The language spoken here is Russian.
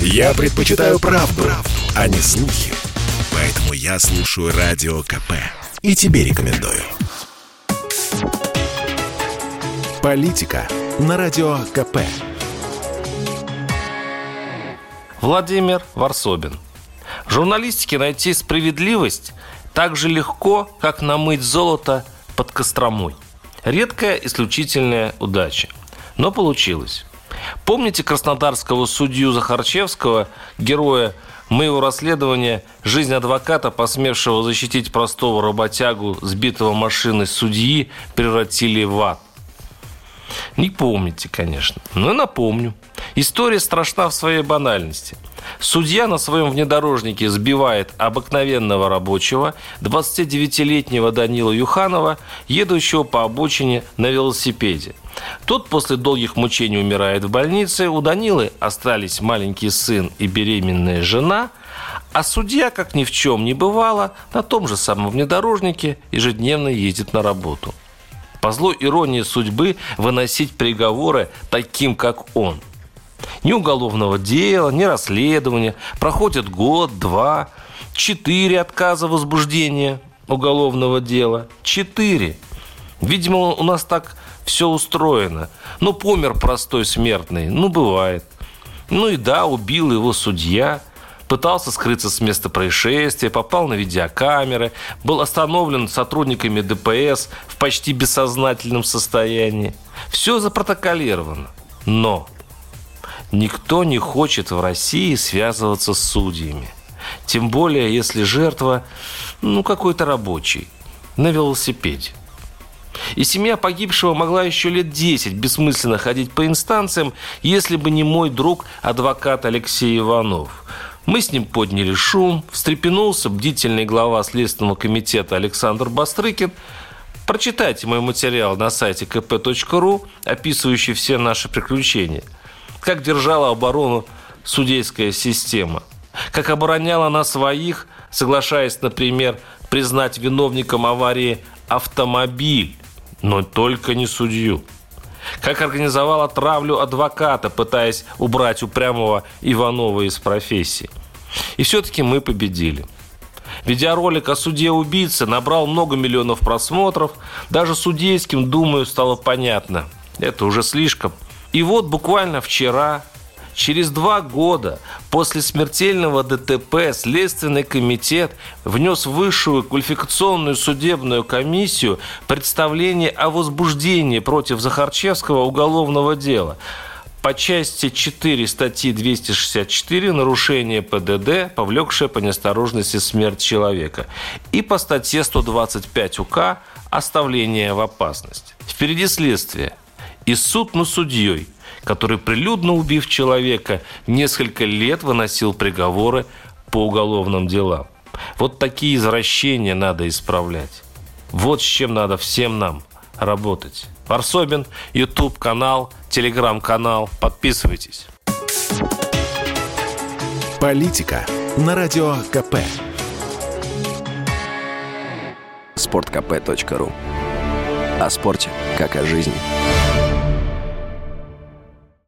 Я предпочитаю правду, правду, а не слухи. Поэтому я слушаю Радио КП. И тебе рекомендую. Политика на Радио КП. Владимир Варсобин. В журналистике найти справедливость так же легко, как намыть золото под Костромой. Редкая исключительная удача. Но получилось. Помните краснодарского судью Захарчевского, героя моего расследования «Жизнь адвоката, посмевшего защитить простого работягу, сбитого машиной судьи, превратили в ад»? Не помните, конечно, но напомню. История страшна в своей банальности. Судья на своем внедорожнике сбивает обыкновенного рабочего, 29-летнего Данила Юханова, едущего по обочине на велосипеде. Тот после долгих мучений умирает в больнице, у Данилы остались маленький сын и беременная жена, а судья, как ни в чем не бывало, на том же самом внедорожнике ежедневно ездит на работу. По злой иронии судьбы выносить приговоры таким, как он – ни уголовного дела, ни расследования. Проходит год, два, четыре отказа возбуждения уголовного дела. Четыре. Видимо, у нас так все устроено. Ну, помер простой смертный. Ну, бывает. Ну и да, убил его судья – пытался скрыться с места происшествия, попал на видеокамеры, был остановлен сотрудниками ДПС в почти бессознательном состоянии. Все запротоколировано. Но Никто не хочет в России связываться с судьями. Тем более, если жертва, ну, какой-то рабочий, на велосипеде. И семья погибшего могла еще лет 10 бессмысленно ходить по инстанциям, если бы не мой друг, адвокат Алексей Иванов. Мы с ним подняли шум, встрепенулся бдительный глава Следственного комитета Александр Бастрыкин. Прочитайте мой материал на сайте kp.ru, описывающий все наши приключения – как держала оборону судейская система, как обороняла она своих, соглашаясь, например, признать виновником аварии автомобиль, но только не судью. Как организовала травлю адвоката, пытаясь убрать упрямого Иванова из профессии. И все-таки мы победили. Видеоролик о суде убийцы набрал много миллионов просмотров. Даже судейским, думаю, стало понятно. Это уже слишком – и вот буквально вчера, через два года после смертельного ДТП Следственный комитет внес в высшую квалификационную судебную комиссию представление о возбуждении против Захарчевского уголовного дела. По части 4 статьи 264 «Нарушение ПДД, повлекшее по неосторожности смерть человека» и по статье 125 УК «Оставление в опасность». Впереди следствие – и суд над судьей, который, прилюдно убив человека, несколько лет выносил приговоры по уголовным делам. Вот такие извращения надо исправлять. Вот с чем надо всем нам работать. Варсобин, YouTube канал, Telegram канал. Подписывайтесь. Политика на радио КП. Спорткп.ру О спорте, как о жизни.